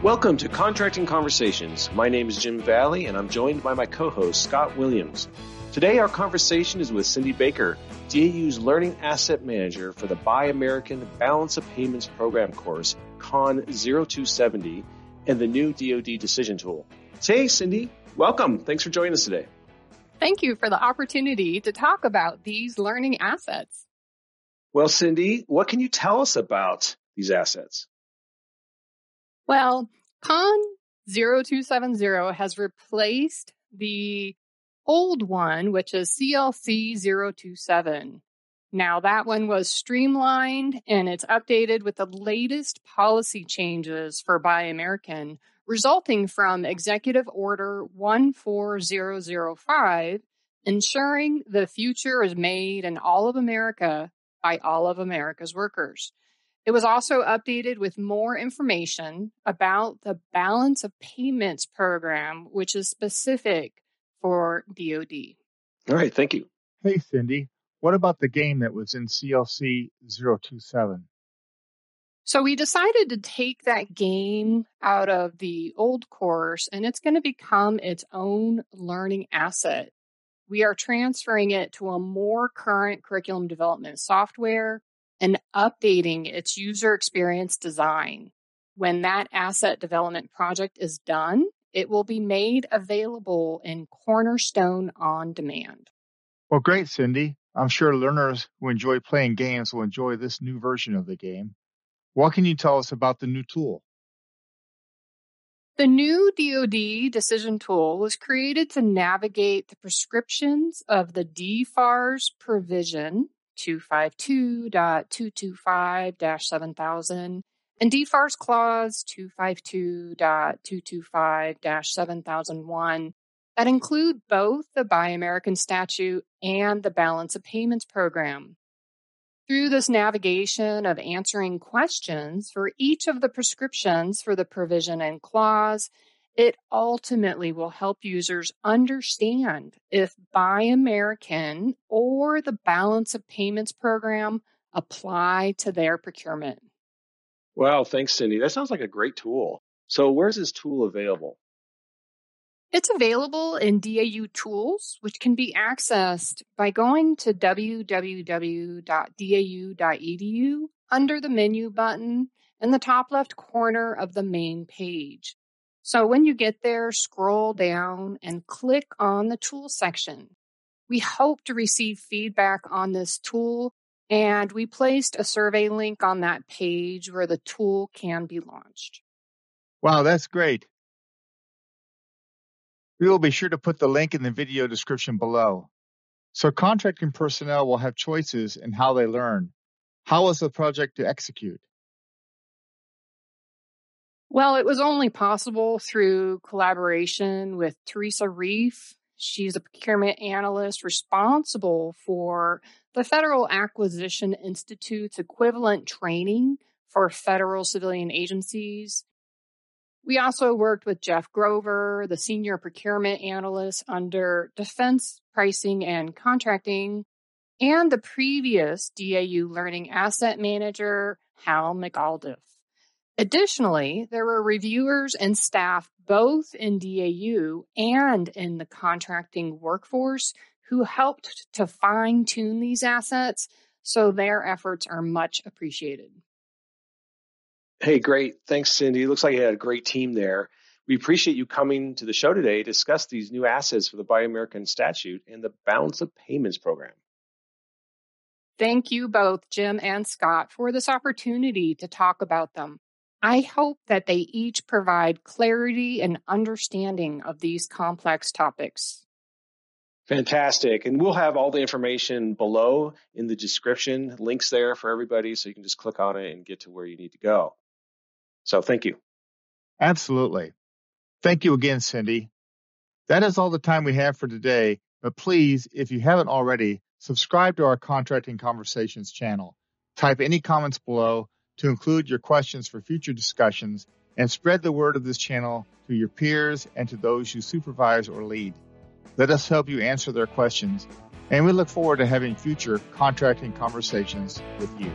Welcome to Contracting Conversations. My name is Jim Valley, and I'm joined by my co-host, Scott Williams. Today, our conversation is with Cindy Baker, DAU's Learning Asset Manager for the Buy American Balance of Payments Program course, CON 0270, and the new DoD Decision Tool. Hey, Cindy, welcome. Thanks for joining us today. Thank you for the opportunity to talk about these learning assets. Well, Cindy, what can you tell us about these assets? Well, Con 0270 has replaced the old one, which is CLC 027. Now, that one was streamlined and it's updated with the latest policy changes for Buy American, resulting from Executive Order 14005, ensuring the future is made in all of America by all of America's workers. It was also updated with more information about the balance of payments program, which is specific for DoD. All right, thank you. Hey, Cindy, what about the game that was in CLC 027? So we decided to take that game out of the old course and it's going to become its own learning asset. We are transferring it to a more current curriculum development software and updating its user experience design. When that asset development project is done, it will be made available in Cornerstone on demand. Well, great, Cindy. I'm sure learners who enjoy playing games will enjoy this new version of the game. What can you tell us about the new tool? The new DoD decision tool was created to navigate the prescriptions of the DFARS provision 252.225-7000 and DFARS clause 252.225-7001 that include both the Buy American statute and the Balance of Payments program. Through this navigation of answering questions for each of the prescriptions for the provision and clause, it ultimately will help users understand if Buy American or the Balance of Payments program apply to their procurement. Wow, thanks, Cindy. That sounds like a great tool. So, where's this tool available? It's available in DAU Tools, which can be accessed by going to www.dau.edu under the menu button in the top left corner of the main page. So when you get there, scroll down and click on the tool section. We hope to receive feedback on this tool, and we placed a survey link on that page where the tool can be launched. Wow, that's great. We will be sure to put the link in the video description below. So contracting personnel will have choices in how they learn. How was the project to execute? Well, it was only possible through collaboration with Teresa Reef. She's a procurement analyst responsible for the Federal Acquisition Institute's equivalent training for federal civilian agencies. We also worked with Jeff Grover, the senior procurement analyst under Defense Pricing and Contracting, and the previous DAU Learning Asset Manager, Hal McAuliffe. Additionally, there were reviewers and staff both in DAU and in the contracting workforce who helped to fine tune these assets, so their efforts are much appreciated. Hey, great. Thanks, Cindy. Looks like you had a great team there. We appreciate you coming to the show today to discuss these new assets for the Buy American statute and the Balance of Payments program. Thank you both, Jim and Scott, for this opportunity to talk about them. I hope that they each provide clarity and understanding of these complex topics. Fantastic. And we'll have all the information below in the description, links there for everybody, so you can just click on it and get to where you need to go. So thank you. Absolutely. Thank you again, Cindy. That is all the time we have for today, but please, if you haven't already, subscribe to our Contracting Conversations channel. Type any comments below to include your questions for future discussions and spread the word of this channel to your peers and to those you supervise or lead. Let us help you answer their questions, and we look forward to having future contracting conversations with you.